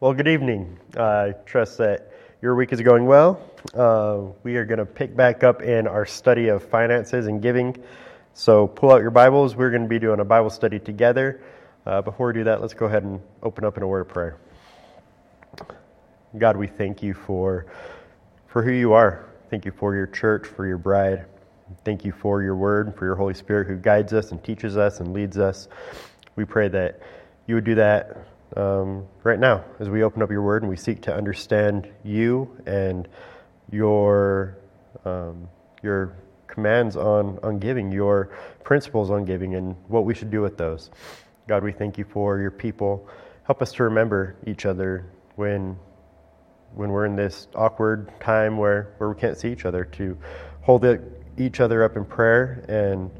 Well, good evening. I trust that your week is going well. Uh, we are going to pick back up in our study of finances and giving. So pull out your Bibles. We're going to be doing a Bible study together. Uh, before we do that, let's go ahead and open up in a word of prayer. God, we thank you for for who you are. Thank you for your church, for your bride. Thank you for your word, for your Holy Spirit who guides us and teaches us and leads us. We pray that you would do that um, right now as we open up your word and we seek to understand you and your um, your commands on, on giving, your principles on giving, and what we should do with those. God, we thank you for your people. Help us to remember each other when when we're in this awkward time where, where we can't see each other, to hold it, each other up in prayer and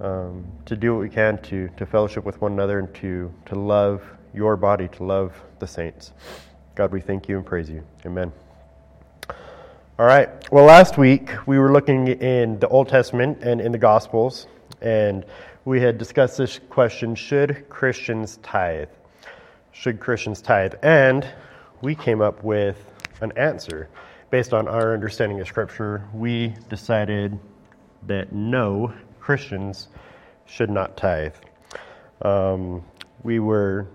um, to do what we can to, to fellowship with one another and to, to love your body, to love the saints. God, we thank you and praise you. Amen. All right. Well, last week we were looking in the Old Testament and in the Gospels, and we had discussed this question should Christians tithe? Should Christians tithe? And we came up with an answer. Based on our understanding of Scripture, we decided that no, Christians should not tithe. Um, we were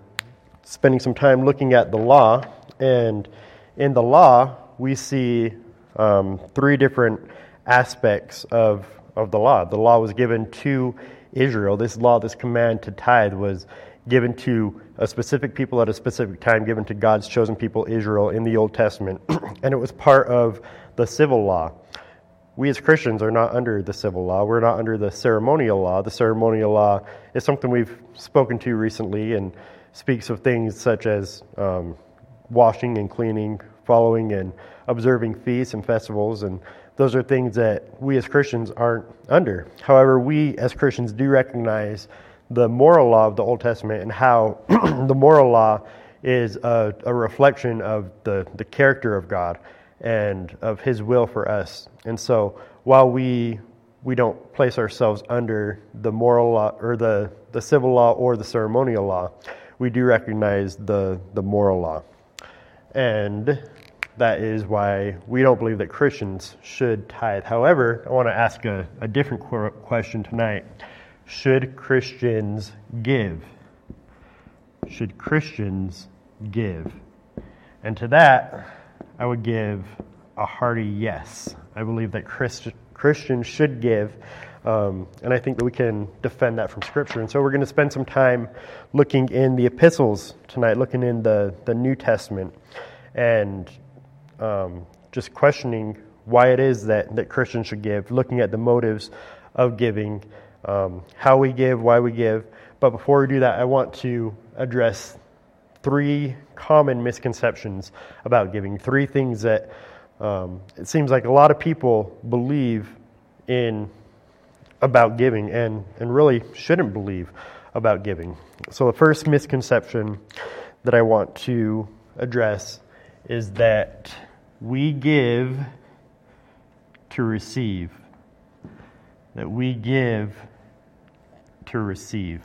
spending some time looking at the law, and in the law, we see um, three different aspects of, of the law. The law was given to Israel. This law, this command to tithe, was given to a specific people at a specific time, given to God's chosen people, Israel, in the Old Testament. and it was part of the civil law. We as Christians are not under the civil law. We're not under the ceremonial law. The ceremonial law is something we've spoken to recently and speaks of things such as um, washing and cleaning, following and observing feasts and festivals, and those are things that we as Christians aren't under. However, we as Christians do recognize the moral law of the Old Testament and how the moral law is a, a, reflection of the, the character of God and of His will for us. And so while we we don't place ourselves under the moral law or the, the civil law or the ceremonial law, we do recognize the, the moral law. And that is why we don't believe that Christians should tithe. However, I want to ask a, a different question tonight. Should Christians give? Should Christians give? And to that, I would give a hearty yes. I believe that Christ, Christians should give, um, and I think that we can defend that from Scripture. And so we're going to spend some time looking in the epistles tonight, looking in the, the New Testament, and um, just questioning why it is that, that Christians should give, looking at the motives of giving um, how we give, why we give. But before we do that, I want to address three common misconceptions about giving. Three things that um, it seems like a lot of people believe in about giving and, and really shouldn't believe about giving. So, the first misconception that I want to address is that we give to receive. That we give to receive.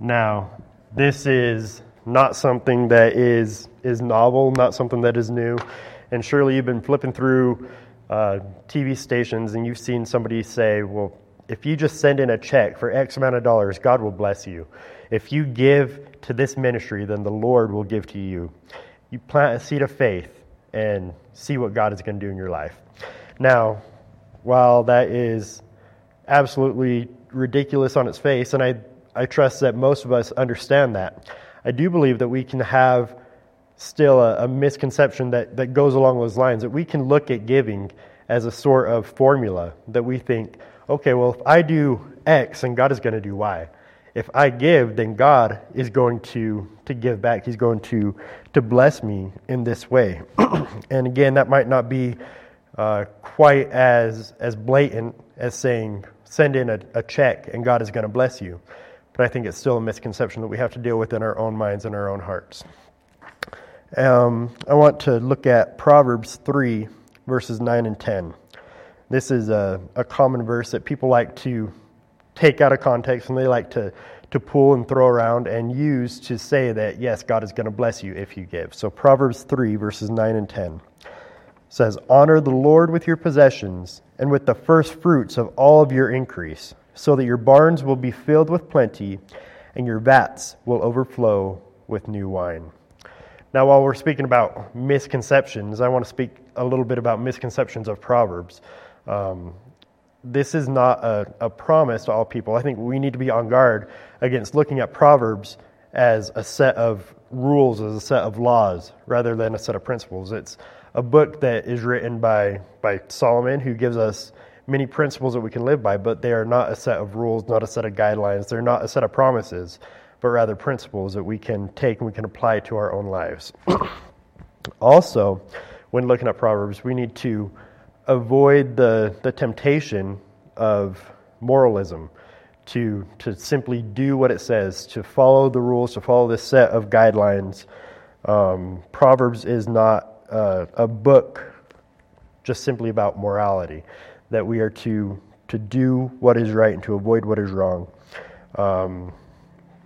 Now, this is not something that is, is novel, not something that is new. And surely you've been flipping through uh, TV stations and you've seen somebody say, well, if you just send in a check for X amount of dollars, God will bless you. If you give to this ministry, then the Lord will give to you. You plant a seed of faith and see what God is going to do in your life. Now, while that is absolutely ridiculous on its face, and I, I trust that most of us understand that. I do believe that we can have still a, a, misconception that, that goes along those lines, that we can look at giving as a sort of formula that we think, okay, well, if I do X, and God is going to do Y. If I give, then God is going to, to give back. He's going to, to bless me in this way. and again, that might not be uh, quite as, as blatant as saying, send in a, a check and God is going to bless you. But I think it's still a misconception that we have to deal with in our own minds and our own hearts. Um, I want to look at Proverbs 3, verses 9 and 10. This is a, a common verse that people like to take out of context and they like to, to pull and throw around and use to say that, yes, God is going to bless you if you give. So Proverbs 3, verses 9 and 10 says, Honor the Lord with your possessions and with the first fruits of all of your increase, so that your barns will be filled with plenty and your vats will overflow with new wine. Now, while we're speaking about misconceptions, I want to speak a little bit about misconceptions of Proverbs. Um, this is not a, a promise to all people. I think we need to be on guard against looking at Proverbs as a set of rules, as a set of laws, rather than a set of principles. It's a book that is written by, by Solomon, who gives us many principles that we can live by, but they are not a set of rules, not a set of guidelines. They're not a set of promises, but rather principles that we can take and we can apply to our own lives. also, when looking at Proverbs, we need to avoid the, the temptation of moralism, to, to simply do what it says, to follow the rules, to follow this set of guidelines. Um, Proverbs is not uh, a book just simply about morality, that we are to, to do what is right and to avoid what is wrong. Um,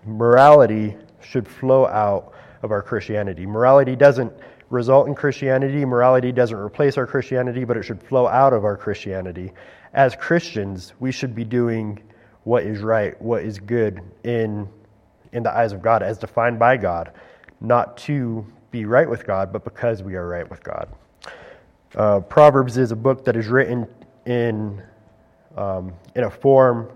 morality should flow out of our Christianity. Morality doesn't result in Christianity. Morality doesn't replace our Christianity, but it should flow out of our Christianity. As Christians, we should be doing what is right, what is good in, in the eyes of God, as defined by God, not to be right with God, but because we are right with God. Uh, Proverbs is a book that is written in, um, in a form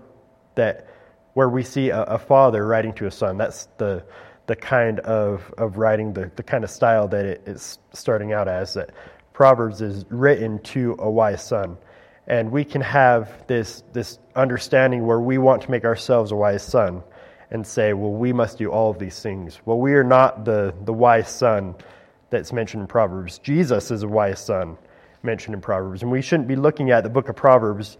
that where we see a, a, father writing to a son. That's the, the kind of, of writing, the, the kind of style that it is starting out as. That Proverbs is written to a wise son. And we can have this, this understanding where we want to make ourselves a wise son and say, well, we must do all of these things. Well, we are not the, the wise son that's mentioned in Proverbs. Jesus is a wise son mentioned in Proverbs. And we shouldn't be looking at the book of Proverbs,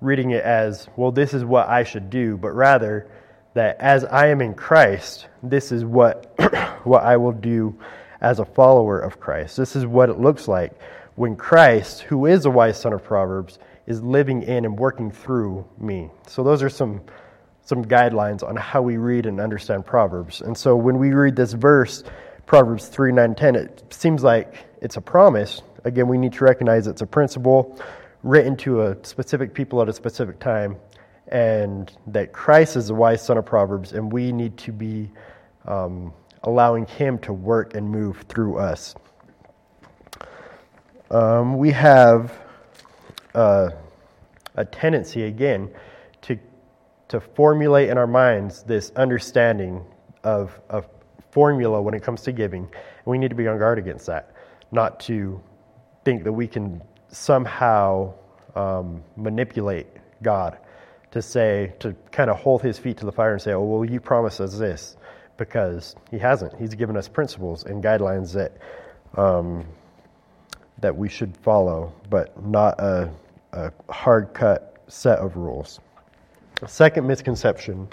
reading it as, well, this is what I should do, but rather that as I am in Christ, this is what, what I will do as a follower of Christ. This is what it looks like when Christ, who is a wise son of Proverbs, is living in and working through me. So those are some some guidelines on how we read and understand Proverbs. And so when we read this verse, Proverbs 3 9 10, it seems like it's a promise. Again, we need to recognize it's a principle written to a specific people at a specific time, and that Christ is the wise son of Proverbs, and we need to be um, allowing Him to work and move through us. Um, we have uh, a tendency, again, to to formulate in our minds this understanding of, a formula when it comes to giving. And we need to be on guard against that, not to think that we can somehow um, manipulate God to say, to kind of hold his feet to the fire and say, oh, well, you promised us this, because he hasn't. He's given us principles and guidelines that, um, that we should follow, but not a, a hard cut set of rules. The second misconception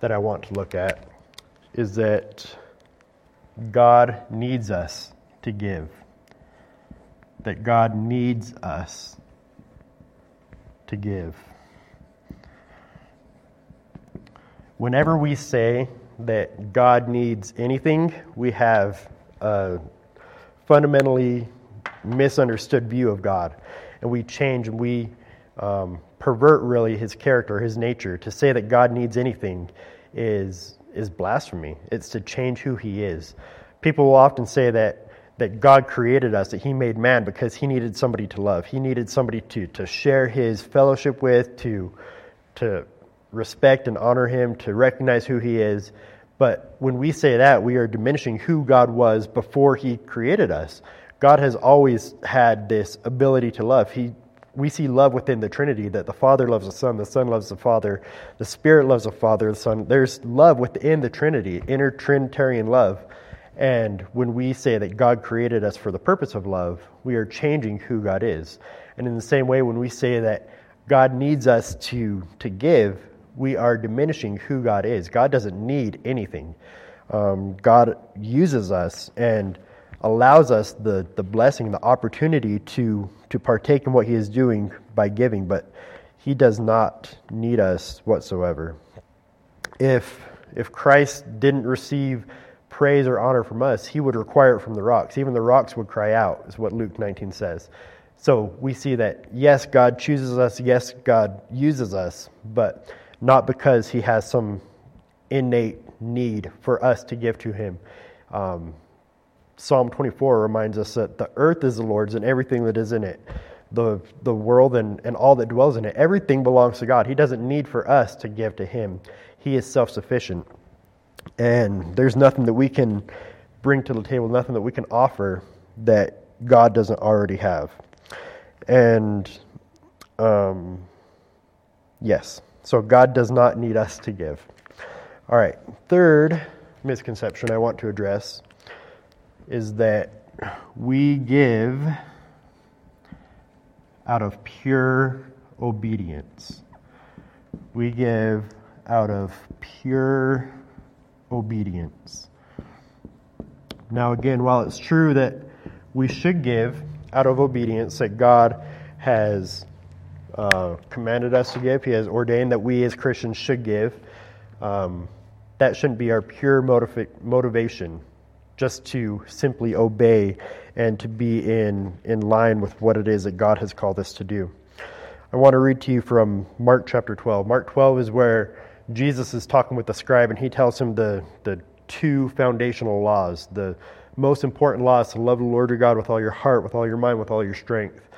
that I want to look at is that God needs us to give. That God needs us to give. Whenever we say that God needs anything, we have a fundamentally misunderstood view of God. And we change and we um, pervert really his character, his nature. To say that God needs anything is is blasphemy. It's to change who he is. People will often say that that God created us, that he made man because he needed somebody to love. He needed somebody to to share his fellowship with, to to respect and honor him, to recognize who he is. But when we say that, we are diminishing who God was before he created us. God has always had this ability to love. He we see love within the Trinity that the Father loves the Son, the Son loves the Father, the Spirit loves the Father, the Son. There's love within the Trinity, inner Trinitarian love. And when we say that God created us for the purpose of love, we are changing who God is. And in the same way, when we say that God needs us to, to give, we are diminishing who God is. God doesn't need anything. Um, God uses us and allows us the, the blessing, the opportunity to to partake in what he is doing by giving, but he does not need us whatsoever. if if Christ didn't receive praise or honor from us, he would require it from the rocks. Even the rocks would cry out, is what Luke 19 says. So we see that, yes, God chooses us, yes, God uses us, but not because he has some innate need for us to give to him. Um, Psalm 24 reminds us that the earth is the Lord's and everything that is in it, the, the world and, and all that dwells in it. Everything belongs to God. He doesn't need for us to give to him, He is self sufficient. And there's nothing that we can bring to the table, nothing that we can offer that God doesn't already have. And um, yes, so God does not need us to give. All right, third misconception I want to address is that we give out of pure obedience. We give out of pure obedience. Now, again, while it's true that we should give out of obedience, that God has uh, commanded us to give, He has ordained that we as Christians should give, um, that shouldn't be our pure motiv- motivation just to simply obey and to be in, in line with what it is that God has called us to do. I want to read to you from Mark chapter 12. Mark 12 is where Jesus is talking with the scribe and he tells him the, the two foundational laws. The most important law is to love the Lord your God with all your heart, with all your mind, with all your strength.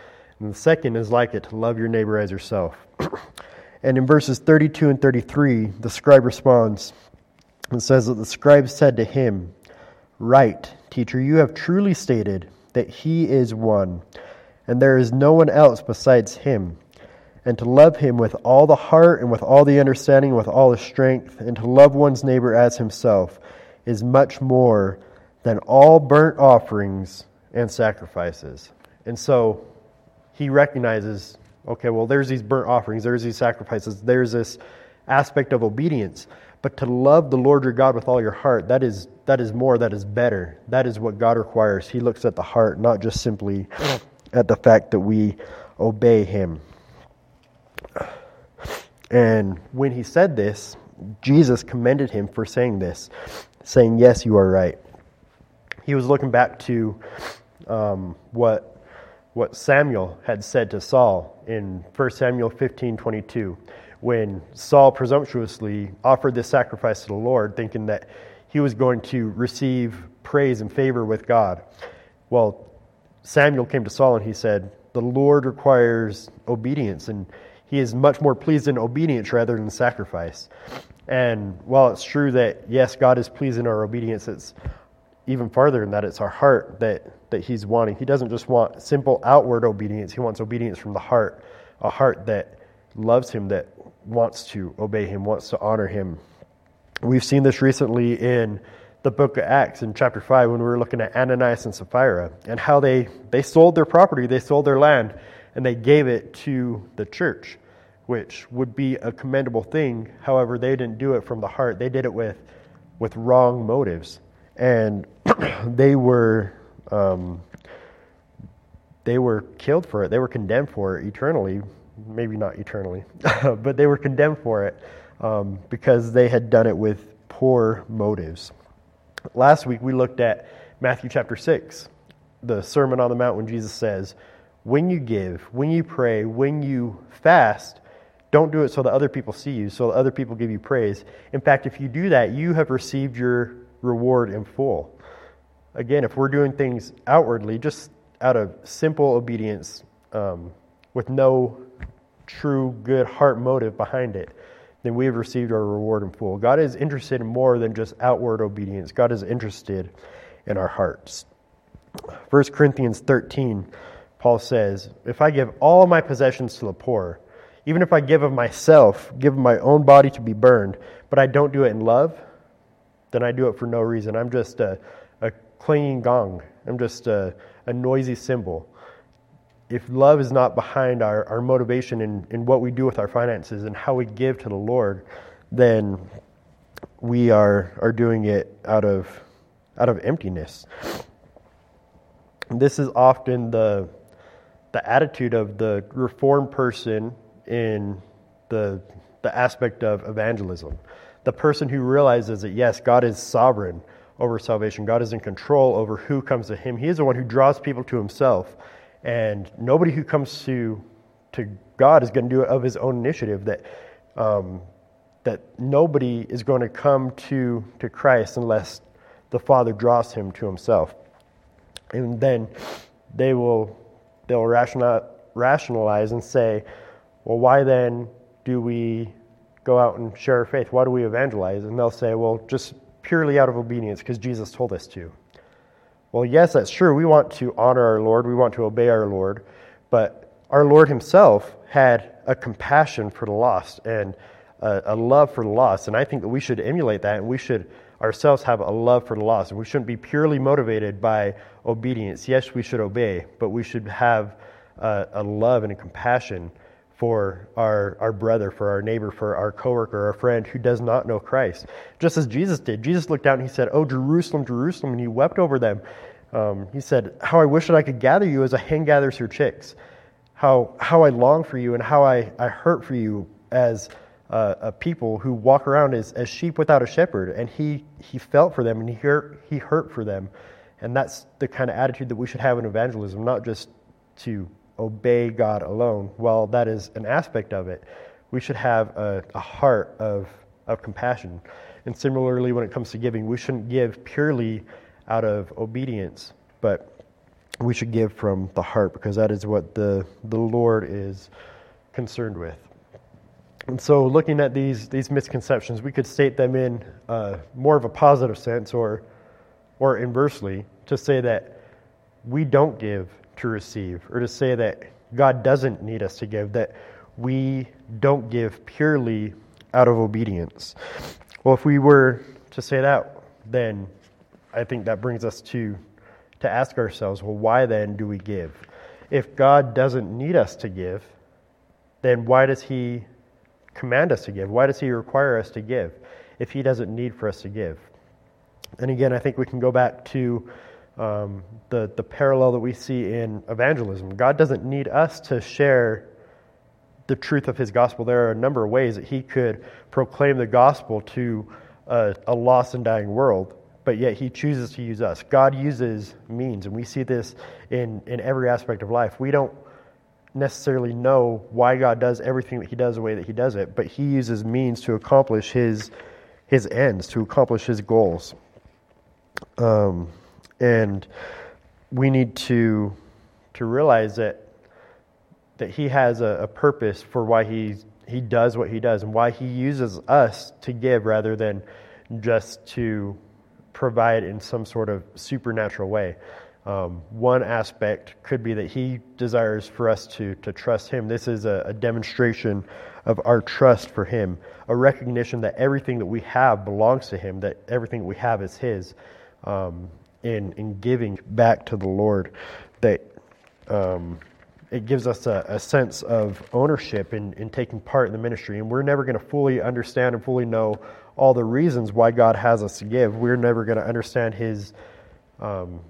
And the second is like it, to love your neighbor as yourself. and in verses 32 and 33, the scribe responds and says that the scribe said to him, Right, teacher, you have truly stated that he is one, and there is no one else besides him. And to love him with all the heart and with all the understanding, with all the strength, and to love one's neighbor as himself is much more than all burnt offerings and sacrifices. And so he recognizes okay, well, there's these burnt offerings, there's these sacrifices, there's this aspect of obedience. But to love the Lord your God with all your heart, that is, that is more, that is better. That is what God requires. He looks at the heart, not just simply at the fact that we obey Him. And when he said this, Jesus commended him for saying this, saying, Yes, you are right. He was looking back to um, what, what Samuel had said to Saul in 1 Samuel 15 22 when Saul presumptuously offered this sacrifice to the Lord, thinking that he was going to receive praise and favor with God. Well, Samuel came to Saul and he said, The Lord requires obedience, and he is much more pleased in obedience rather than sacrifice. And while it's true that, yes, God is pleased in our obedience, it's even farther than that. It's our heart that, that he's wanting. He doesn't just want simple outward obedience, he wants obedience from the heart, a heart that loves him, that wants to obey him, wants to honor him. We've seen this recently in the book of Acts in chapter 5 when we were looking at Ananias and Sapphira and how they, they sold their property, they sold their land, and they gave it to the church, which would be a commendable thing. However, they didn't do it from the heart, they did it with, with wrong motives. And they were. Um, they were killed for it. They were condemned for it eternally maybe not eternally, but they were condemned for it um, because they had done it with poor motives. Last week we looked at Matthew chapter 6, the Sermon on the Mount, when Jesus says, When you give, when you pray, when you fast, don't do it so that other people see you, so that other people give you praise. In fact, if you do that, you have received your reward in full. Again, if we're doing things outwardly, just out of simple obedience, um, with no true, good heart motive behind it, then we have received our reward in full. God is interested in more than just outward obedience, God is interested in our hearts. 1 Corinthians 13, Paul says, If I give all my possessions to the poor, even if I give of myself, give my own body to be burned, but I don't do it in love, then I do it for no reason. I'm just a, a clanging gong. I'm just a, a noisy cymbal if love is not behind our, our motivation in, in what we do with our finances and how we give to the Lord, then we are, are doing it out of, out of emptiness. This is often the, the attitude of the reformed person in the, the aspect of evangelism. the person who realizes that, yes, God is sovereign over salvation, God is in control over who comes to Him. He is the one who draws people to Himself. And nobody who comes to, to God is going to do it of his own initiative. That, um, that nobody is going to come to, to Christ unless the Father draws him to himself. And then they will they'll rationalize and say, well, why then do we go out and share our faith? Why do we evangelize? And they'll say, well, just purely out of obedience because Jesus told us to. Well, yes, that's true. We want to honor our Lord, we want to obey our Lord, but our Lord Himself had a compassion for the lost and a, a love for the lost. And I think that we should emulate that and we should ourselves have a love for the lost. And we shouldn't be purely motivated by obedience. Yes, we should obey, but we should have a, a love and a compassion for our, our brother, for our neighbor, for our coworker, our friend who does not know Christ. Just as Jesus did. Jesus looked out and he said, Oh, Jerusalem, Jerusalem, and he wept over them. Um, he said, How I wish that I could gather you as a hen gathers her chicks. How, how I long for you and how I, I hurt for you as uh, a people who walk around as, as sheep without a shepherd. And he, he felt for them and he hurt, he hurt for them. And that's the kind of attitude that we should have in evangelism, not just to obey God alone, while that is an aspect of it, we should have a, a heart of, of compassion. And similarly, when it comes to giving, we shouldn't give purely out of obedience, but we should give from the heart because that is what the, the Lord is concerned with. And so, looking at these, these misconceptions, we could state them in uh, more of a positive sense or, or inversely to say that we don't give to receive, or to say that God doesn't need us to give, that we don't give purely out of obedience. Well, if we were to say that, then I think that brings us to, to ask ourselves well, why then do we give? If God doesn't need us to give, then why does He command us to give? Why does He require us to give if He doesn't need for us to give? And again, I think we can go back to um, the, the parallel that we see in evangelism. God doesn't need us to share the truth of his gospel. There are a number of ways that he could proclaim the gospel to a, a lost and dying world, but yet he chooses to use us. God uses means, and we see this in, in every aspect of life. We don't necessarily know why God does everything that he does the way that he does it, but he uses means to accomplish his, his ends, to accomplish his goals. Um, and we need to to realize that that he has a, a purpose for why he he does what he does and why he uses us to give rather than just to provide in some sort of supernatural way. Um, one aspect could be that he desires for us to, to trust him. This is a, a, demonstration of our trust for him, a recognition that everything that we have belongs to him, that everything we have is his. Um, in, in giving back to the Lord, that um, it gives us a, a, sense of ownership in, in taking part in the ministry. And we're never going to fully understand and fully know all the reasons why God has us to give. We're never going to understand His, um,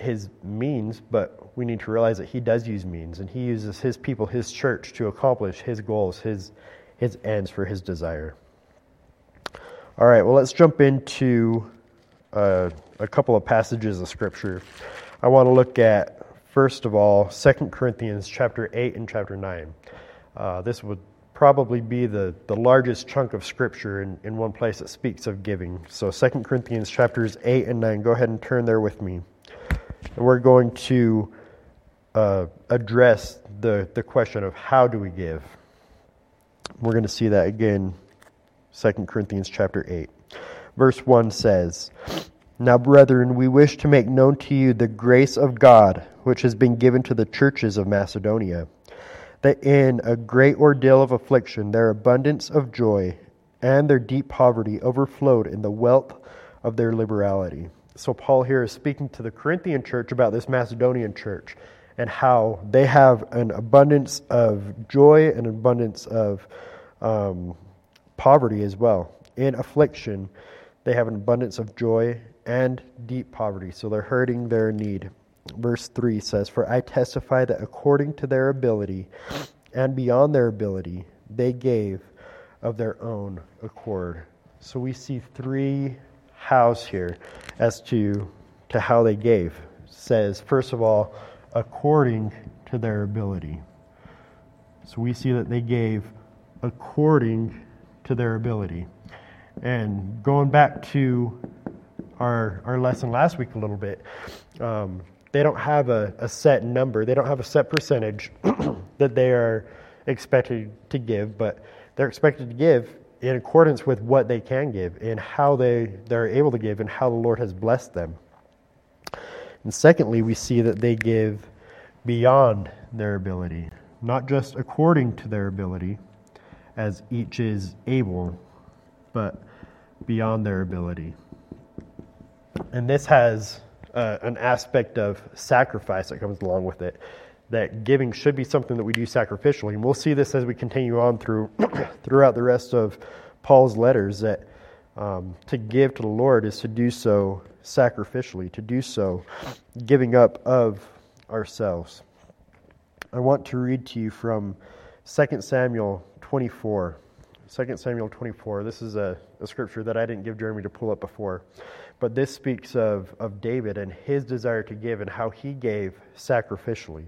His means, but we need to realize that He does use means, and He uses His people, His church, to accomplish His goals, His, His ends for His desire. All right, well, let's jump into uh, a couple of passages of Scripture. I want to look at, first of all, 2 Corinthians chapter 8 and chapter 9. Uh, this would probably be the, the largest chunk of Scripture in, in one place that speaks of giving. So 2 Corinthians chapters 8 and 9, go ahead and turn there with me. And we're going to uh, address the, the question of how do we give. We're going to see that again, 2 Corinthians chapter 8. Verse 1 says, Now, brethren, we wish to make known to you the grace of God, which has been given to the churches of Macedonia, that in a great ordeal of affliction their abundance of joy and their deep poverty overflowed in the wealth of their liberality. So, Paul here is speaking to the Corinthian church about this Macedonian church and how they have an abundance of joy and abundance of um, poverty as well in affliction they have an abundance of joy and deep poverty, so they're hurting their need. Verse 3 says, For I testify that according to their ability and beyond their ability, they gave of their own accord. So we see three hows here as to, to how they gave. It says, first of all, according to their ability. So we see that they gave according to their ability. And going back to our, our lesson last week a little bit, um, they don't have a, a set number, they don't have a set percentage that they are expected to give, but they're expected to give in accordance with what they can give and how they, they're able to give and how the Lord has blessed them. And secondly, we see that they give beyond their ability, not just according to their ability, as each is able, but beyond their ability. And this has uh, an aspect of sacrifice that comes along with it. That giving should be something that we do sacrificially, and we'll see this as we continue on through throughout the rest of Paul's letters. That um, to give to the Lord is to do so sacrificially, to do so giving up of ourselves. I want to read to you from 2 Samuel 24. 2 Samuel 24. This is a, a scripture that I didn't give Jeremy to pull up before. But this speaks of, of David and his desire to give and how he gave sacrificially.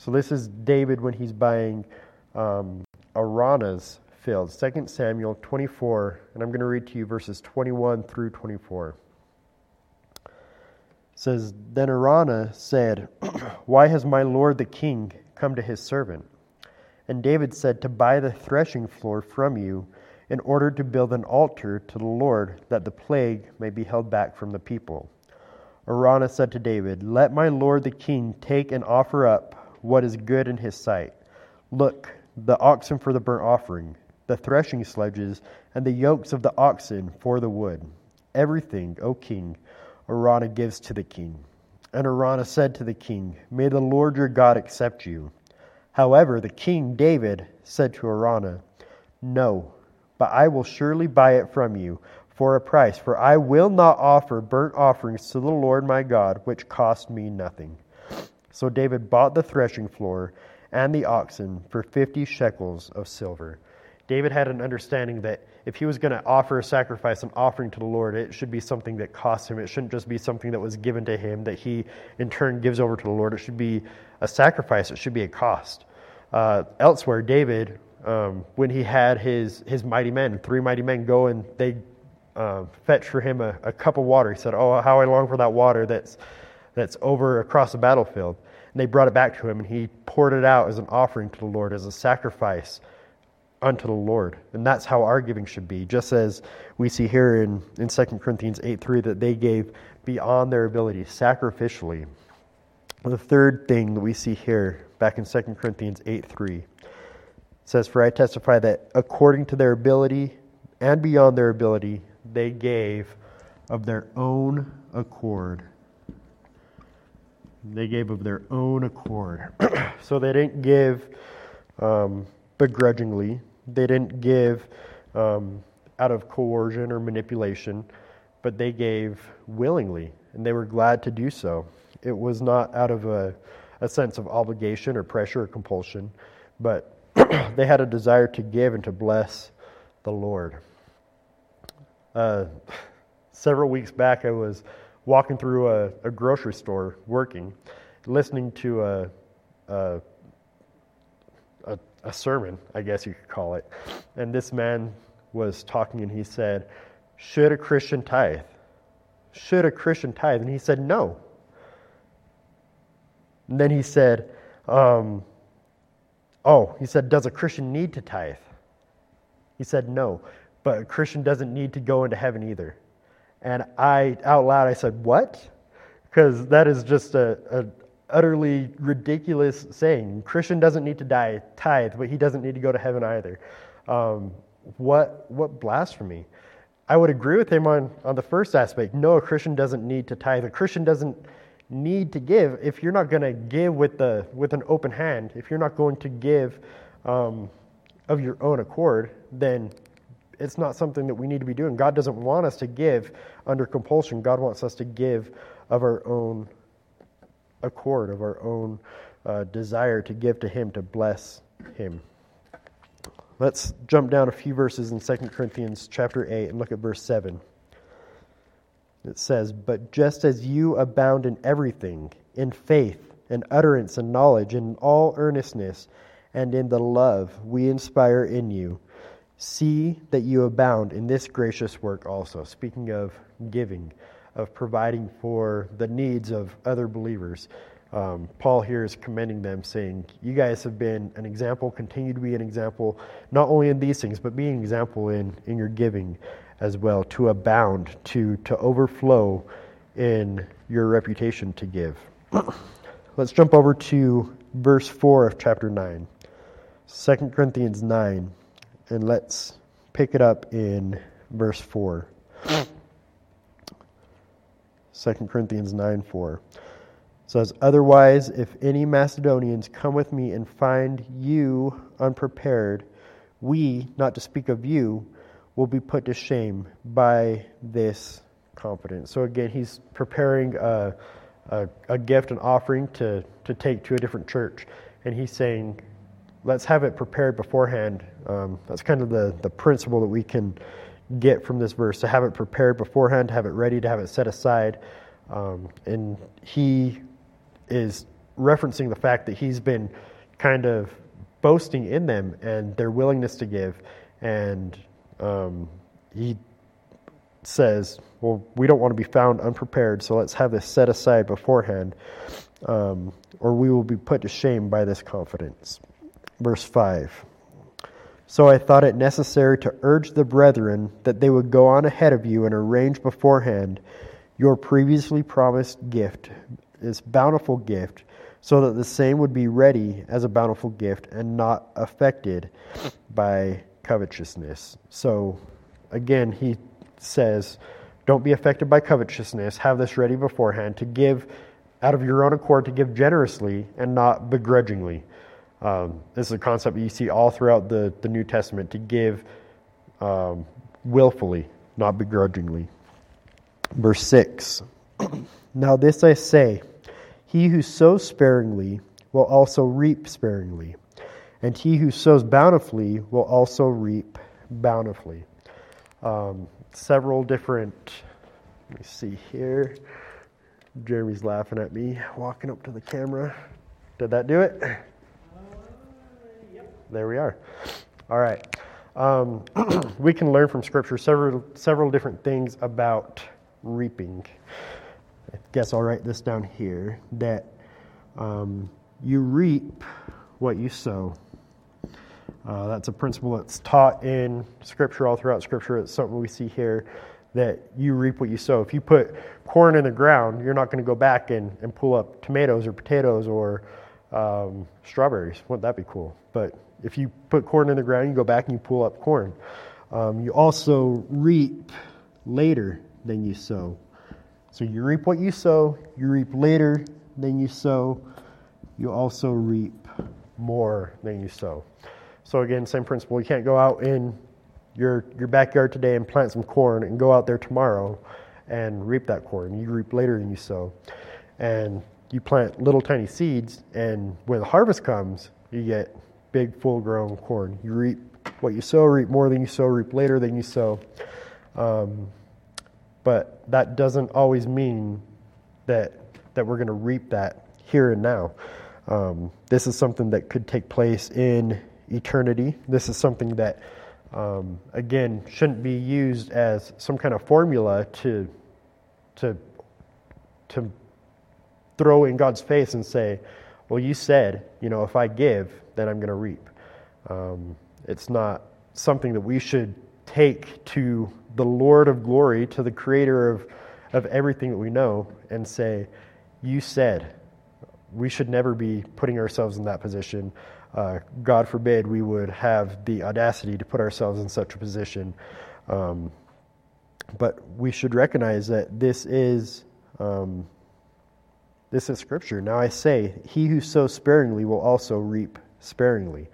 So this is David when he's buying um, Araunah's field. 2 Samuel 24, and I'm going to read to you verses 21 through 24. It says, Then Araunah said, Why has my lord the king come to his servant? And David said, To buy the threshing floor from you in order to build an altar to the Lord, that the plague may be held back from the people. Araunah said to David, Let my lord the king take and offer up what is good in his sight. Look, the oxen for the burnt offering, the threshing sledges, and the yokes of the oxen for the wood. Everything, O king, Araunah gives to the king. And Araunah said to the king, May the Lord your God accept you. However, the king David said to Araunah, No, but I will surely buy it from you for a price, for I will not offer burnt offerings to the Lord my God, which cost me nothing. So David bought the threshing floor and the oxen for fifty shekels of silver. David had an understanding that if he was going to offer a sacrifice, an offering to the Lord, it should be something that cost him. It shouldn't just be something that was given to him that he in turn gives over to the Lord. It should be a sacrifice, it should be a cost. Uh, elsewhere, David um, when he had his, his mighty men, three mighty men go and they uh, fetch for him a, a, cup of water. He said, Oh, how I long for that water that's, that's over across the battlefield. And they brought it back to him, and he poured it out as an offering to the Lord, as a sacrifice unto the Lord. And that's how our giving should be, just as we see here in, in 2 Corinthians 8 3 that they gave beyond their ability, sacrificially. The third thing that we see here, back in 2 Corinthians 8 3, says, For I testify that according to their ability and beyond their ability, they gave of their own accord. They gave of their own accord. so they didn't give um, begrudgingly, they didn't give um, out of coercion or manipulation, but they gave willingly, and they were glad to do so. It was not out of a, a sense of obligation or pressure or compulsion, but they had a desire to give and to bless the Lord. Uh, several weeks back, I was walking through a, a grocery store working, listening to a, a, a, a sermon, I guess you could call it. And this man was talking and he said, Should a Christian tithe? Should a Christian tithe? And he said, No. And then he said, um, Oh, he said, Does a Christian need to tithe? He said, No, but a Christian doesn't need to go into heaven either. And I, out loud, I said, What? Because that is just a, a utterly ridiculous saying. Christian doesn't need to die, tithe, but he doesn't need to go to heaven either. Um, what, what blasphemy. I would agree with him on, on the first aspect. No, a Christian doesn't need to tithe. A Christian doesn't need to give if you're not going to give with the with an open hand if you're not going to give um, of your own accord then it's not something that we need to be doing. God doesn't want us to give under compulsion. God wants us to give of our own accord of our own uh, desire to give to him to bless him. Let's jump down a few verses in 2 Corinthians chapter 8 and look at verse 7. It says, But just as you abound in everything, in faith, and utterance, and knowledge, in all earnestness, and in the love we inspire in you, see that you abound in this gracious work also. Speaking of giving, of providing for the needs of other believers um, Paul here is commending them, saying, You guys have been an example, continue to be an example, not only in these things, but being an example in, in your giving as well, to abound, to, to overflow in your reputation to give. Let's jump over to verse 4 of chapter 9, 2 Corinthians 9, and let's pick it up in verse 4. 2 Corinthians 9 4 says, Otherwise, if any Macedonians come with me and find you unprepared, we, not to speak of you, will be put to shame by this confidence. So again, he's preparing a, a, a, gift, an offering to, to take to a different church. And he's saying, let's have it prepared beforehand. Um, that's kind of the, the principle that we can get from this verse to have it prepared beforehand, to have it ready, to have it set aside. Um, and he is referencing the fact that he's been kind of boasting in them and their willingness to give. And um, he says, Well, we don't want to be found unprepared, so let's have this set aside beforehand, um, or we will be put to shame by this confidence. Verse 5. So I thought it necessary to urge the brethren that they would go on ahead of you and arrange beforehand your previously promised gift, this bountiful gift, so that the same would be ready as a bountiful gift and not affected by covetousness. So, again, he says, don't be affected by covetousness. Have this ready beforehand to give out of your own accord, to give generously and not begrudgingly. Um, this is a concept you see all throughout the, the New Testament to give um, willfully, not begrudgingly. Verse 6 Now, this I say he who sows sparingly will also reap sparingly, and he who sows bountifully will also reap bountifully. Um, several different, let me see here. Jeremy's laughing at me, walking up to the camera. Did that do it? There we are. All right. Um, we can learn from Scripture several several different things about reaping. I guess I'll write this down here that um, you reap what you sow. Uh, that's a principle that's taught in Scripture, all throughout Scripture. It's something we see here that you reap what you sow. If you put corn in the ground, you're not going to go back and, and pull up tomatoes or potatoes or um, strawberries. Wouldn't that be cool? But if you put corn in the ground, you go back and you pull up corn. Um, you also reap later than you sow. So you reap what you sow, you reap later than you sow, you also reap more than you sow. So again, same principle. You can't go out in your your backyard today and plant some corn and go out there tomorrow and reap that corn. You reap later than you sow. And you plant little tiny seeds and when the harvest comes, you get big full grown corn. You reap what you sow, reap more than you sow, reap later than you sow. Um, but that doesn't always mean that that we're going to reap that here and now. Um, this is something that could take place in eternity. This is something that, um, again, shouldn't be used as some kind of formula to to to throw in God's face and say, "Well, you said, you know, if I give, then I'm going to reap." Um, it's not something that we should take to the Lord of glory, to the creator of, of everything that we know, and say, You said, we should never be putting ourselves in that position. Uh, God forbid we would have the audacity to put ourselves in such a position. Um, but we should recognize that this is um, this is Scripture. Now I say, he who sows sparingly will also reap sparingly.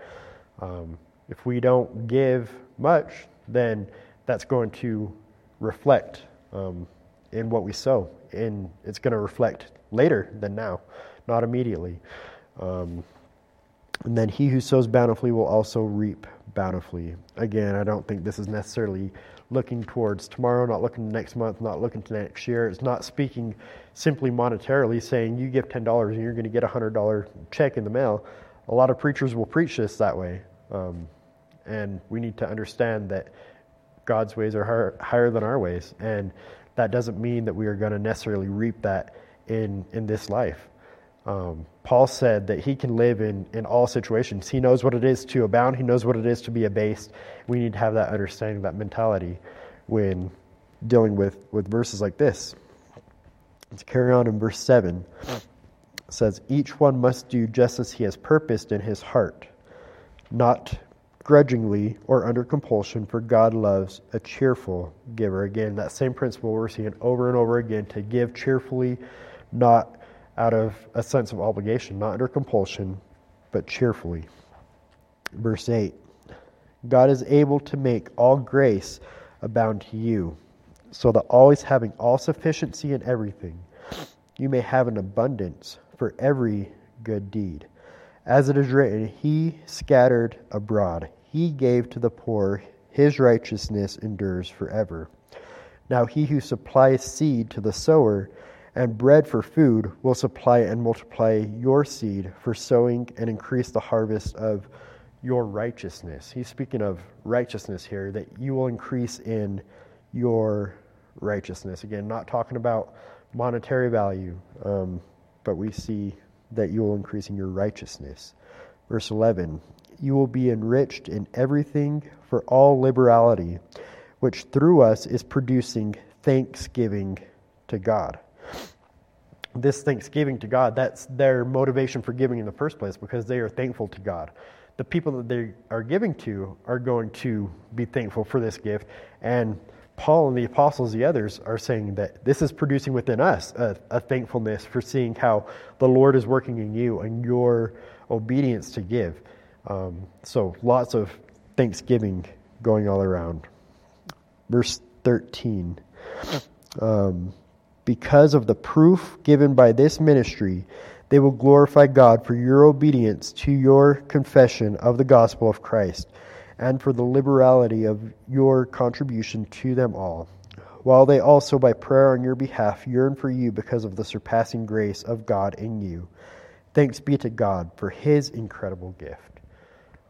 Um, if we don't give much, then that's going to reflect um, in what we sow. And it's going to reflect later than now, not immediately. Um, And then he who sows bountifully will also reap bountifully. Again, I don't think this is necessarily looking towards tomorrow, not looking to next month, not looking to next year. It's not speaking simply monetarily, saying you give $10 and you're going to get a $100 check in the mail. A lot of preachers will preach this that way. Um, and we need to understand that God's ways are higher, higher than our ways. And that doesn't mean that we are going to necessarily reap that in, in this life. Um, Paul said that he can live in, in all situations. He knows what it is to abound, he knows what it is to be abased. We need to have that understanding, that mentality when dealing with, with verses like this. Let's carry on in verse 7. It says, Each one must do just as he has purposed in his heart, not grudgingly or under compulsion, for God loves a cheerful giver. Again, that same principle we're seeing over and over again to give cheerfully, not out of a sense of obligation, not under compulsion, but cheerfully. Verse 8 God is able to make all grace abound to you, so that always having all sufficiency in everything, you may have an abundance for every good deed. As it is written, He scattered abroad, He gave to the poor, His righteousness endures forever. Now he who supplies seed to the sower, and bread for food will supply and multiply your seed for sowing and increase the harvest of your righteousness. He's speaking of righteousness here, that you will increase in your righteousness. Again, not talking about monetary value, um, but we see that you will increase in your righteousness. Verse 11 You will be enriched in everything for all liberality, which through us is producing thanksgiving to God this thanksgiving to God, that's their motivation for giving in the first place because they are thankful to God. The people that they are giving to are going to be thankful for this gift. And Paul and the apostles, the others, are saying that this is producing within us a, a thankfulness for seeing how the Lord is working in you and your obedience to give. Um, so lots of thanksgiving going all around. Verse 13. Um, because of the proof given by this ministry, they will glorify God for your obedience to your confession of the gospel of Christ and for the liberality of your contribution to them all, while they also, by prayer on your behalf, yearn for you because of the surpassing grace of God in you. Thanks be to God for his incredible gift.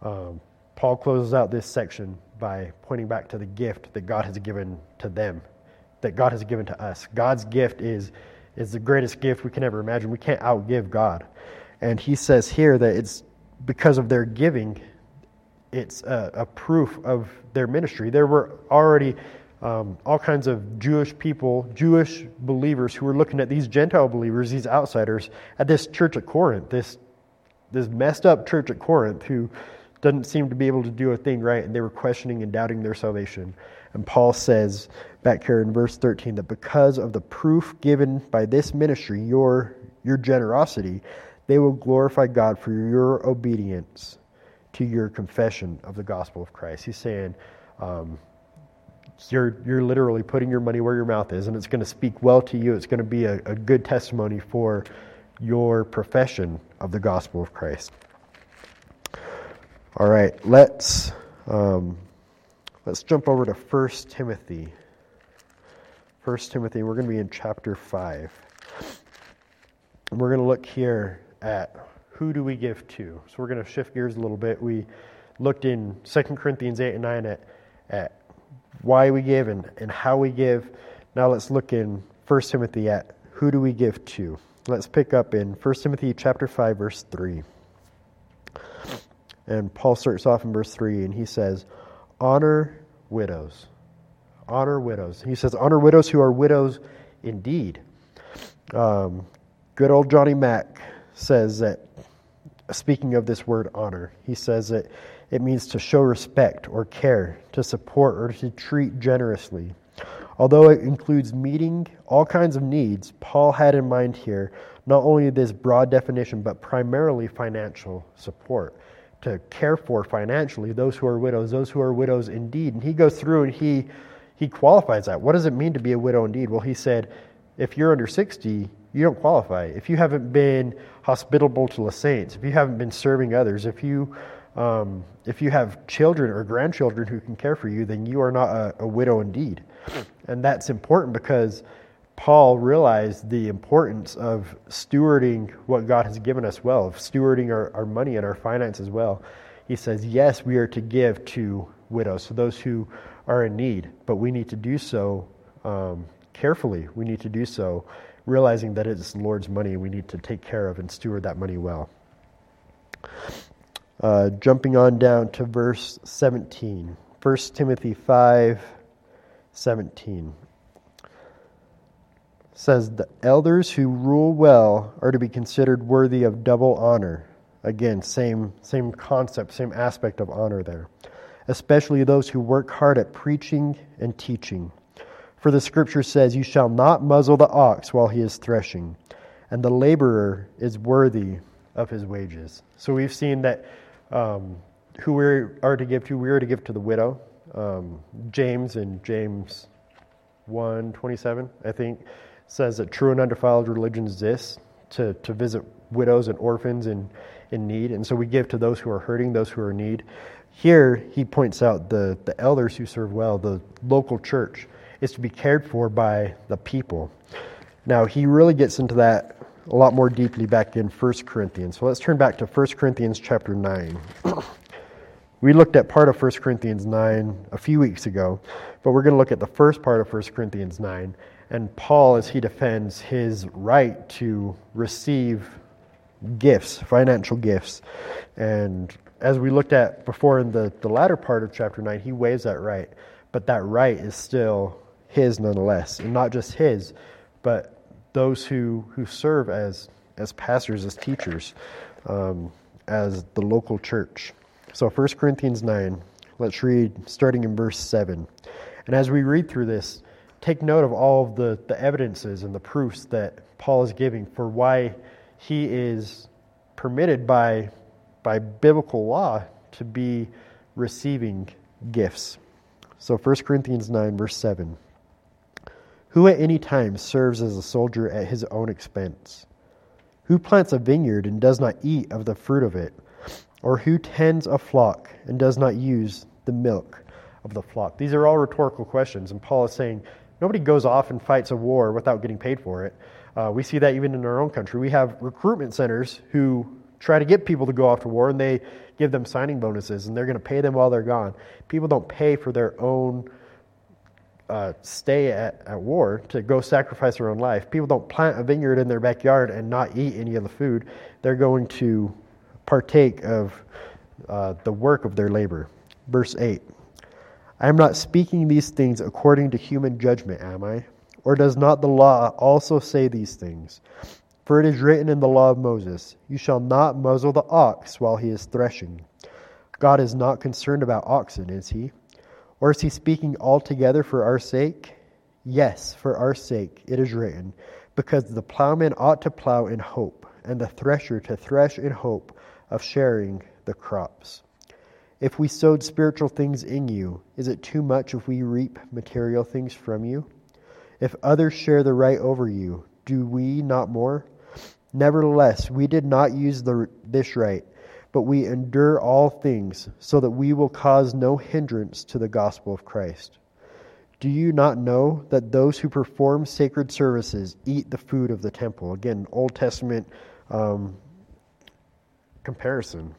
Um, Paul closes out this section by pointing back to the gift that God has given to them that God has given to us. God's gift is, is the greatest gift we can ever imagine. We can't outgive God. And he says here that it's because of their giving, it's a, a proof of their ministry. There were already um, all kinds of Jewish people, Jewish believers who were looking at these Gentile believers, these outsiders, at this church at Corinth, this, this messed up church at Corinth who doesn't seem to be able to do a thing right, and they were questioning and doubting their salvation. And Paul says back here in verse 13 that because of the proof given by this ministry, your, your generosity, they will glorify God for your obedience to your confession of the gospel of Christ. He's saying, um, you're, you're literally putting your money where your mouth is, and it's going to speak well to you. It's going to be a, a good testimony for your profession of the gospel of Christ. All right, let's um, Let's jump over to 1 Timothy. 1 Timothy, we're going to be in chapter 5. And we're going to look here at who do we give to. So we're going to shift gears a little bit. We looked in 2 Corinthians 8 and 9 at, at why we give and, and how we give. Now let's look in 1 Timothy at who do we give to. Let's pick up in 1 Timothy chapter 5 verse 3. And Paul starts off in verse 3 and he says, honor widows. Honor widows. He says, honor widows who are widows indeed. Um, good old Johnny Mack says that, speaking of this word honor, he says that it means to show respect or care, to support or to treat generously. Although it includes meeting all kinds of needs, Paul had in mind here not only this broad definition, but primarily financial support to care for financially those who are widows, those who are widows indeed. And he goes through and he he qualifies that. What does it mean to be a widow indeed? Well, he said, if you're under 60, you don't qualify. If you haven't been hospitable to the saints, if you haven't been serving others, if you um, if you have children or grandchildren who can care for you, then you are not a, a widow indeed. And that's important because Paul realized the importance of stewarding what God has given us well, of stewarding our, our money and our finances well. He says, yes, we are to give to widows, so those who are in need, but we need to do so um, carefully. We need to do so realizing that it's the Lord's money. We need to take care of and steward that money well. Uh, jumping on down to verse 17. 1 Timothy 5 17 says the elders who rule well are to be considered worthy of double honor. Again, same same concept, same aspect of honor there. Especially those who work hard at preaching and teaching. For the scripture says, You shall not muzzle the ox while he is threshing, and the laborer is worthy of his wages. So we've seen that um, who we are to give to, we are to give to the widow. Um, James in James 1 27, I think, says that true and undefiled religion is this to, to visit widows and orphans in, in need. And so we give to those who are hurting, those who are in need. Here, he points out the, the elders who serve well, the local church is to be cared for by the people. Now, he really gets into that a lot more deeply back in 1 Corinthians. So let's turn back to 1 Corinthians chapter 9. we looked at part of 1 Corinthians 9 a few weeks ago, but we're going to look at the first part of 1 Corinthians 9 and Paul as he defends his right to receive gifts, financial gifts. And as we looked at before in the, the latter part of chapter 9, he waives that right. But that right is still his nonetheless. And not just his, but those who, who serve as, as pastors, as teachers, um, as the local church. So 1 Corinthians 9, let's read starting in verse 7. And as we read through this, take note of all of the, the evidences and the proofs that Paul is giving for why he is permitted by, by biblical law to be receiving gifts. So 1 Corinthians 9, verse 7. Who at any time serves as a soldier at his own expense? Who plants a vineyard and does not eat of the fruit of it? Or who tends a flock and does not use the milk of the flock? These are all rhetorical questions, and Paul is saying Nobody goes off and fights a war without getting paid for it. Uh, we see that even in our own country. We have recruitment centers who try to get people to go off to war and they give them signing bonuses and they're going to pay them while they're gone. People don't pay for their own uh, stay at, at war to go sacrifice their own life. People don't plant a vineyard in their backyard and not eat any of the food. They're going to partake of uh, the work of their labor. Verse 8. I am not speaking these things according to human judgment, am I? Or does not the law also say these things? For it is written in the law of Moses, You shall not muzzle the ox while he is threshing. God is not concerned about oxen, is he? Or is he speaking altogether for our sake? Yes, for our sake, it is written, because the plowman ought to plow in hope, and the thresher to thresh in hope of sharing the crops. If we sowed spiritual things in you, is it too much if we reap material things from you? If others share the right over you, do we not more? Nevertheless, we did not use the, this right, but we endure all things, so that we will cause no hindrance to the gospel of Christ. Do you not know that those who perform sacred services eat the food of the temple? Again, Old Testament um, comparison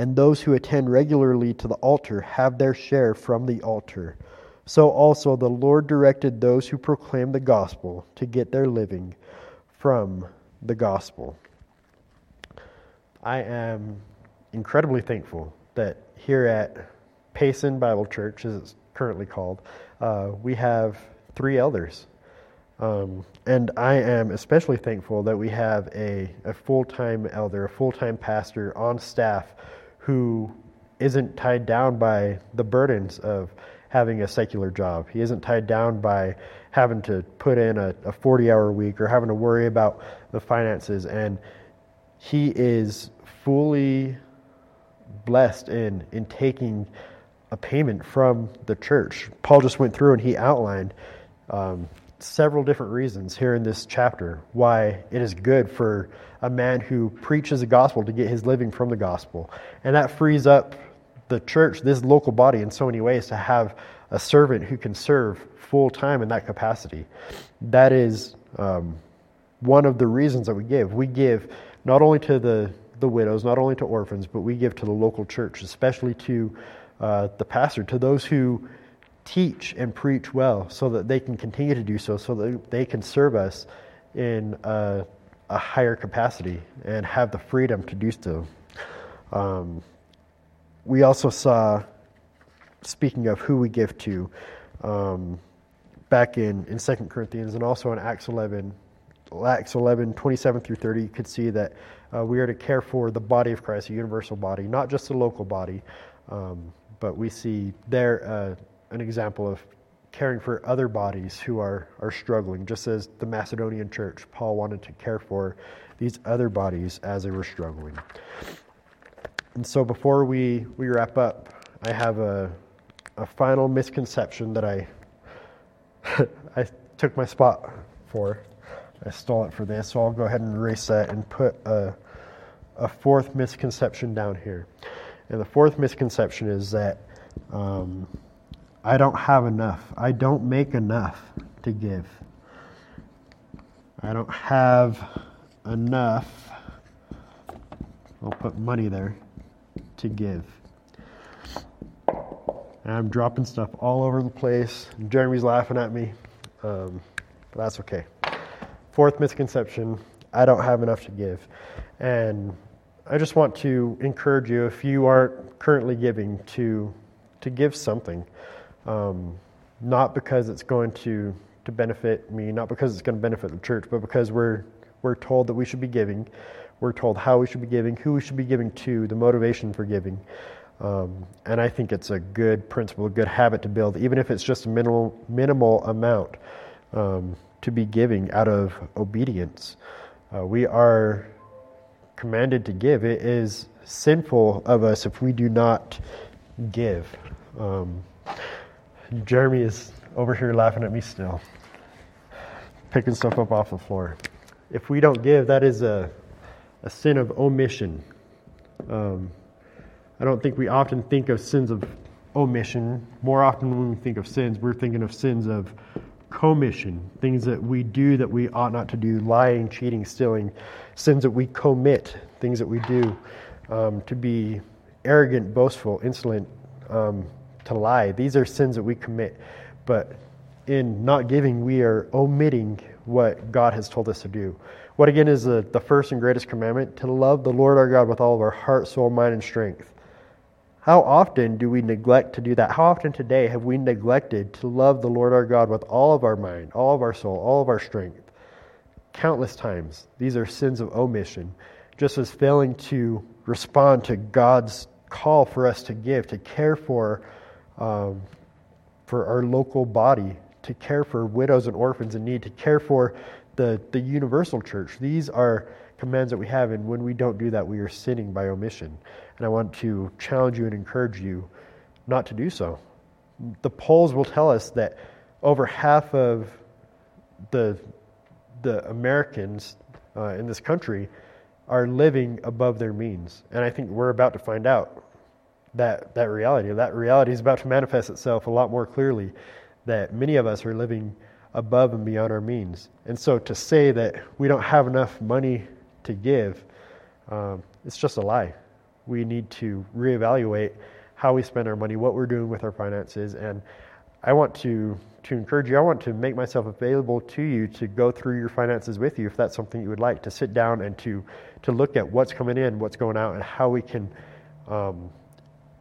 and those who attend regularly to the altar have their share from the altar. So also the Lord directed those who proclaim the gospel to get their living from the gospel. I am incredibly thankful that here at Payson Bible Church, as it's currently called, uh, we have three elders. Um, and I am especially thankful that we have a, a full time elder, a full time pastor on staff who isn't tied down by the burdens of having a secular job. He isn't tied down by having to put in a, a 40 hour week or having to worry about the finances. And he is fully blessed in, in taking a payment from the church. Paul just went through and he outlined um, several different reasons here in this chapter why it is good for a man who preaches the gospel to get his living from the gospel. And that frees up the church, this local body, in so many ways to have a servant who can serve full time in that capacity. That is um, one of the reasons that we give. We give not only to the, the widows, not only to orphans, but we give to the local church, especially to uh, the pastor, to those who teach and preach well, so that they can continue to do so, so that they can serve us in a, a higher capacity and have the freedom to do so. Um, we also saw, speaking of who we give to, um, back in, in 2 Corinthians and also in Acts 11, Acts 11, 27 through 30, you could see that uh, we are to care for the body of Christ, a universal body, not just a local body. Um, but we see there uh, an example of caring for other bodies who are, are struggling, just as the Macedonian church, Paul wanted to care for these other bodies as they were struggling. And so before we, we wrap up, I have a, a final misconception that I, I took my spot for. I stole it for this, so I'll go ahead and erase that and put a, a fourth misconception down here. And the fourth misconception is that um, I don't have enough. I don't make enough to give. I don't have enough. I'll put money there to give. And I'm dropping stuff all over the place. Jeremy's laughing at me, um, but that's okay. Fourth misconception I don't have enough to give. And I just want to encourage you, if you aren't currently giving, to, to give something. Um, not because it's going to, to benefit me, not because it's going to benefit the church, but because we're, we're told that we should be giving. We're told how we should be giving, who we should be giving to, the motivation for giving. Um, and I think it's a good principle, a good habit to build, even if it's just a minimal, minimal amount. Um, to be giving out of obedience. Uh, we are commanded to give. It is sinful of us if we do not give. Um, Jeremy is over here laughing at me still, picking stuff up off the floor. If we don't give, that is a, a sin of omission. Um, I don't think we often think of sins of omission. More often, when we think of sins, we're thinking of sins of commission, things that we do that we ought not to do, lying, cheating, stealing, sins that we commit, things that we do, um, to be arrogant, boastful, insolent, um, to lie. These are sins that we commit. But in not giving, we are omitting what God has told us to do. What again is the, the first and greatest commandment? To love the Lord our God with all of our heart, soul, mind, and strength. How often do we neglect to do that? How often today have we neglected to love the Lord our God with all of our mind, all of our soul, all of our strength? Countless times. These are sins of omission, just as failing to respond to God's call for us to give, to care for, um, for our local body, to care for widows and orphans in need, to care for the, the universal church. These are commands that we have, and when we don't do that, we are sinning by omission. And I want to challenge you and encourage you not to do so. The polls will tell us that over half of the, the Americans uh, in this country are living above their means. And I think we're about to find out that, that reality. That reality is about to manifest itself a lot more clearly that many of us are living above and beyond our means. And so to say that we don't have enough money to give, um, it's just a lie. We need to reevaluate how we spend our money, what we're doing with our finances, and I want to to encourage you. I want to make myself available to you to go through your finances with you, if that's something you would like, to sit down and to to look at what's coming in, what's going out, and how we can um,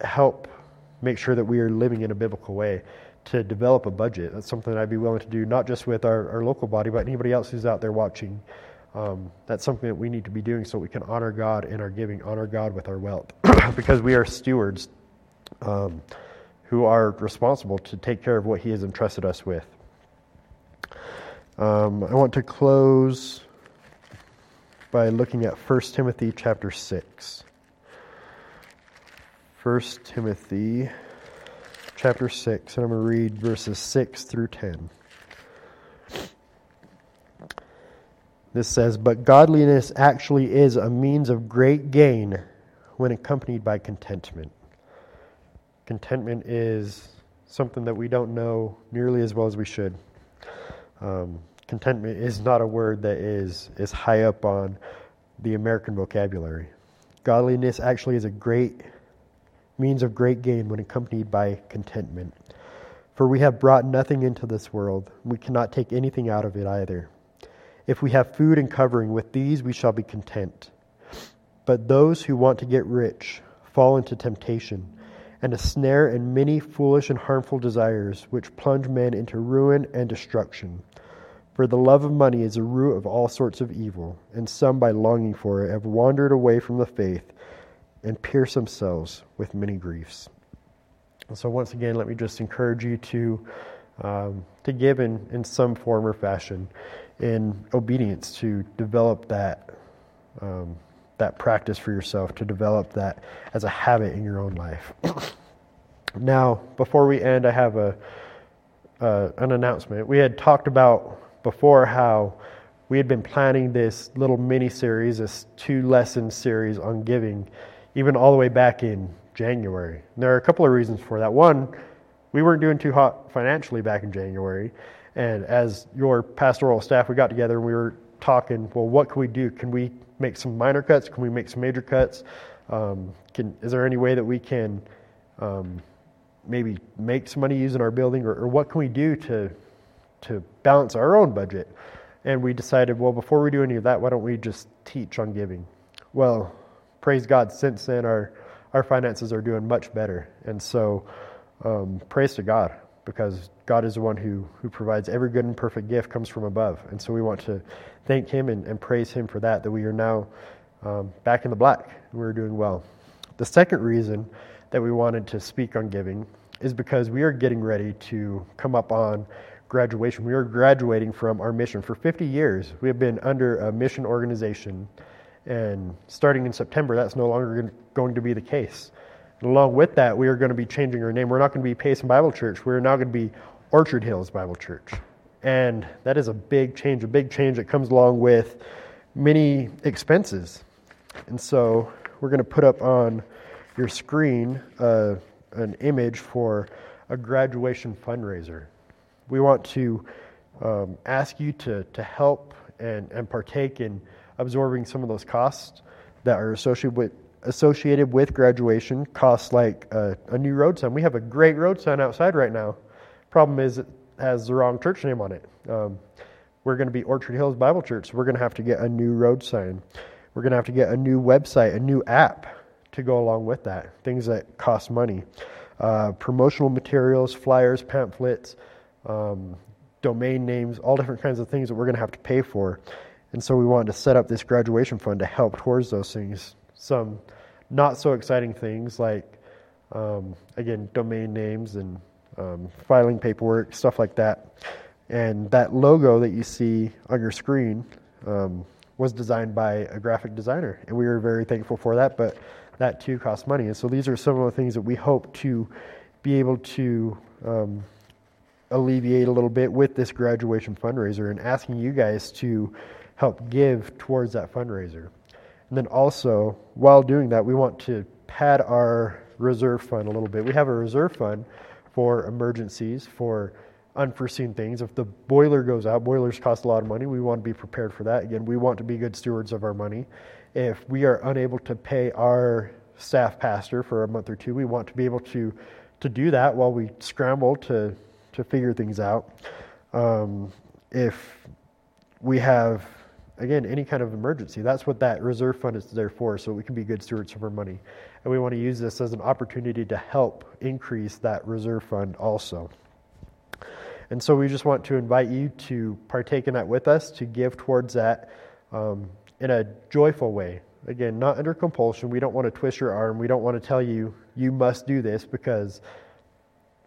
help make sure that we are living in a biblical way. To develop a budget, that's something I'd be willing to do, not just with our, our local body, but anybody else who's out there watching um, that's something that we need to be doing so we can honor God in our giving, honor God with our wealth, because we are stewards um, who are responsible to take care of what He has entrusted us with. Um, I want to close by looking at 1 Timothy chapter 6. 1 Timothy chapter 6, and I'm going to read verses 6 through 10. This says, But godliness actually is a means of great gain when accompanied by contentment. Contentment is something that we don't know nearly as well as we should. Um, contentment is not a word that is, is high up on the American vocabulary. Godliness actually is a great means of great gain when accompanied by contentment. For we have brought nothing into this world, we cannot take anything out of it either. If we have food and covering, with these we shall be content. But those who want to get rich fall into temptation and a snare and many foolish and harmful desires which plunge men into ruin and destruction. For the love of money is the root of all sorts of evil, and some by longing for it have wandered away from the faith and pierced themselves with many griefs. so once again, let me just encourage you to um, to give in, in some form or fashion in obedience to develop that um, that practice for yourself, to develop that as a habit in your own life. now, before we end, I have a uh, an announcement. We had talked about before how we had been planning this little mini series, this two lesson series on giving, even all the way back in January. And there are a couple of reasons for that. One, we weren't doing too hot financially back in January. And as your pastoral staff, we got together and we were talking, well, what can we do? Can we make some minor cuts? Can we make some major cuts? Um, can, is there any way that we can um, maybe make some money using our building, or, or, what can we do to to balance our own budget? And we decided, well, before we do any of that, why don't we just teach on giving? Well, praise God, since then our our finances are doing much better, and so um, praise to God because God is the one who, who provides every good and perfect gift comes from above. And so we want to thank Him and, and praise Him for that, that we are now um, back in the black and we're doing well. The second reason that we wanted to speak on giving is because we are getting ready to come up on graduation. We are graduating from our mission. For 50 years, we have been under a mission organization, and starting in September, that's no longer going to be the case. Along with that, we are going to be changing our name. We're not going to be Payson Bible Church. We're now going to be Orchard Hills Bible Church. And that is a big change, a big change that comes along with many expenses. And so we're going to put up on your screen uh, an image for a graduation fundraiser. We want to um, ask you to, to help and, and partake in absorbing some of those costs that are associated with associated with graduation costs like a, a, new road sign. We have a great road sign outside right now. Problem is, it has the wrong church name on it. Um, we're going to be Orchard Hills Bible Church. So we're going to have to get a new road sign. We're going to have to get a new website, a new app to go along with that. Things that cost money. Uh, promotional materials, flyers, pamphlets, um, domain names, all different kinds of things that we're going to have to pay for. And so we wanted to set up this graduation fund to help towards those things some not so exciting things like, um, again, domain names and um, filing paperwork, stuff like that. And that logo that you see on your screen um, was designed by a graphic designer, and we were very thankful for that. But that too costs money, and so these are some of the things that we hope to be able to um, alleviate a little bit with this graduation fundraiser, and asking you guys to help give towards that fundraiser. And then also, while doing that, we want to pad our reserve fund a little bit. We have a reserve fund for emergencies, for unforeseen things. If the boiler goes out, boilers cost a lot of money. We want to be prepared for that. Again, we want to be good stewards of our money. If we are unable to pay our staff pastor for a month or two, we want to be able to to do that while we scramble to to figure things out. Um, if we have again, any kind of emergency. That's what that reserve fund is there for, so we can be good stewards of our money. And we want to use this as an opportunity to help increase that reserve fund also. And so we just want to invite you to partake in that with us, to give towards that um, in a joyful way. Again, not under compulsion. We don't want to twist your arm. We don't want to tell you, you must do this because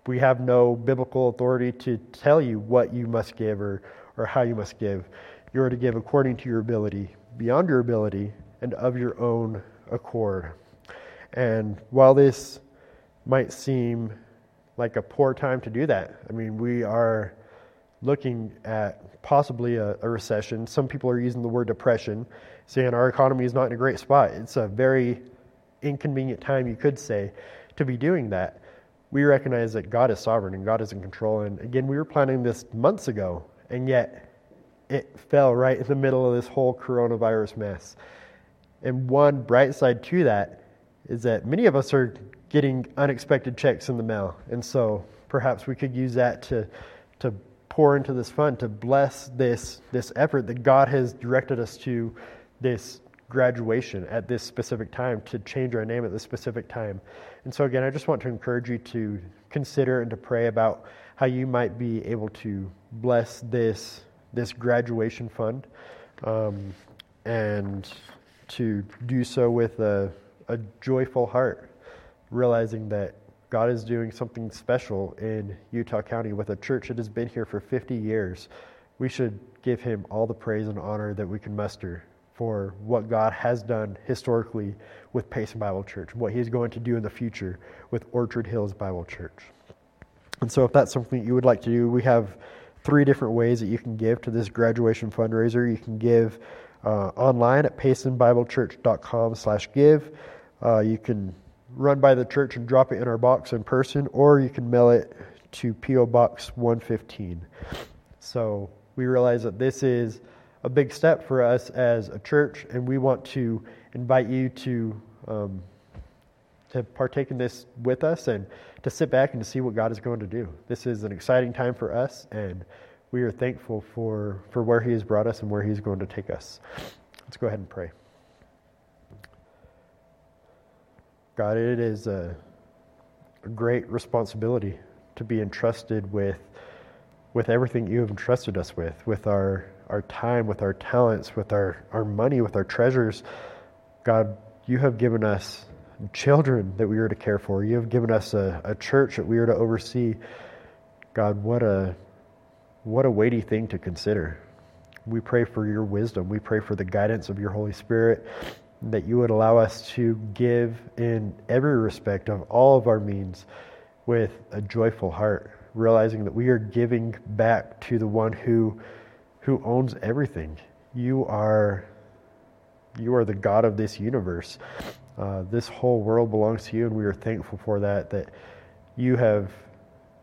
we have no biblical authority to tell you what you must give or, or how you must give. You are to give according to your ability, beyond your ability, and of your own accord. And while this might seem like a poor time to do that, I mean, we are looking at possibly a, a, recession. Some people are using the word depression, saying our economy is not in a great spot. It's a very inconvenient time, you could say, to be doing that. We recognize that God is sovereign and God is in control. And again, we were planning this months ago, and yet it fell right in the middle of this whole coronavirus mess. And one bright side to that is that many of us are getting unexpected checks in the mail. And so perhaps we could use that to, to pour into this fund, to bless this, this effort that God has directed us to this graduation at this specific time, to change our name at this specific time. And so, again, I just want to encourage you to consider and to pray about how you might be able to bless this, this graduation fund um, and to do so with a, a joyful heart, realizing that God is doing something special in Utah County with a church that has been here for 50 years. We should give him all the praise and honor that we can muster for what God has done historically with Payson Bible Church, what He's going to do in the future with Orchard Hills Bible Church. And so, if that's something you would like to do, we have three different ways that you can give to this graduation fundraiser. You can give uh, online at paysonbiblechurch.com slash give. Uh, you can run by the church and drop it in our box in person, or you can mail it to P.O. Box 115. So we realize that this is a big step for us as a church, and we want to invite you to um, to partake in this with us and to sit back and to see what God is going to do. This is an exciting time for us, and we are thankful for, for where He has brought us and where He's going to take us. Let's go ahead and pray. God, it is a, a great responsibility to be entrusted with with everything you have entrusted us with, with our, our time, with our talents, with our, our money, with our treasures. God, you have given us children that we are to care for. You have given us a, a church that we are to oversee. God, what a what a weighty thing to consider. We pray for your wisdom. We pray for the guidance of your Holy Spirit that you would allow us to give in every respect of all of our means with a joyful heart, realizing that we are giving back to the one who who owns everything. You are you are the God of this universe. Uh, this whole world belongs to you, and we are thankful for that. That you have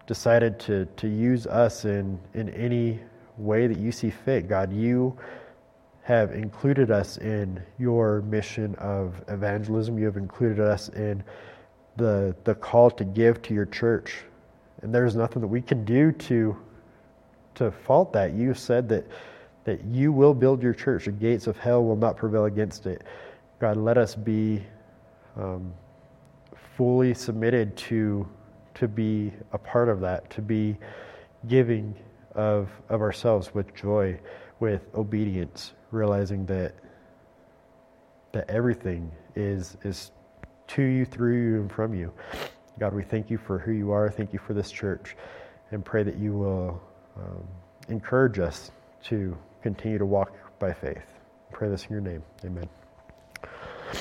decided to to use us in in any way that you see fit. God, you have included us in your mission of evangelism. You have included us in the, the call to give to your church. And there's nothing that we can do to, to fault that. You said that, that you will build your church. The gates of hell will not prevail against it. God, let us be um, fully submitted to, to be a part of that, to be giving of, of ourselves with joy, with obedience, realizing that that everything is is to you, through you, and from you. God, we thank you for who you are. Thank you for this church, and pray that you will um, encourage us to continue to walk by faith. pray this in your name. Amen.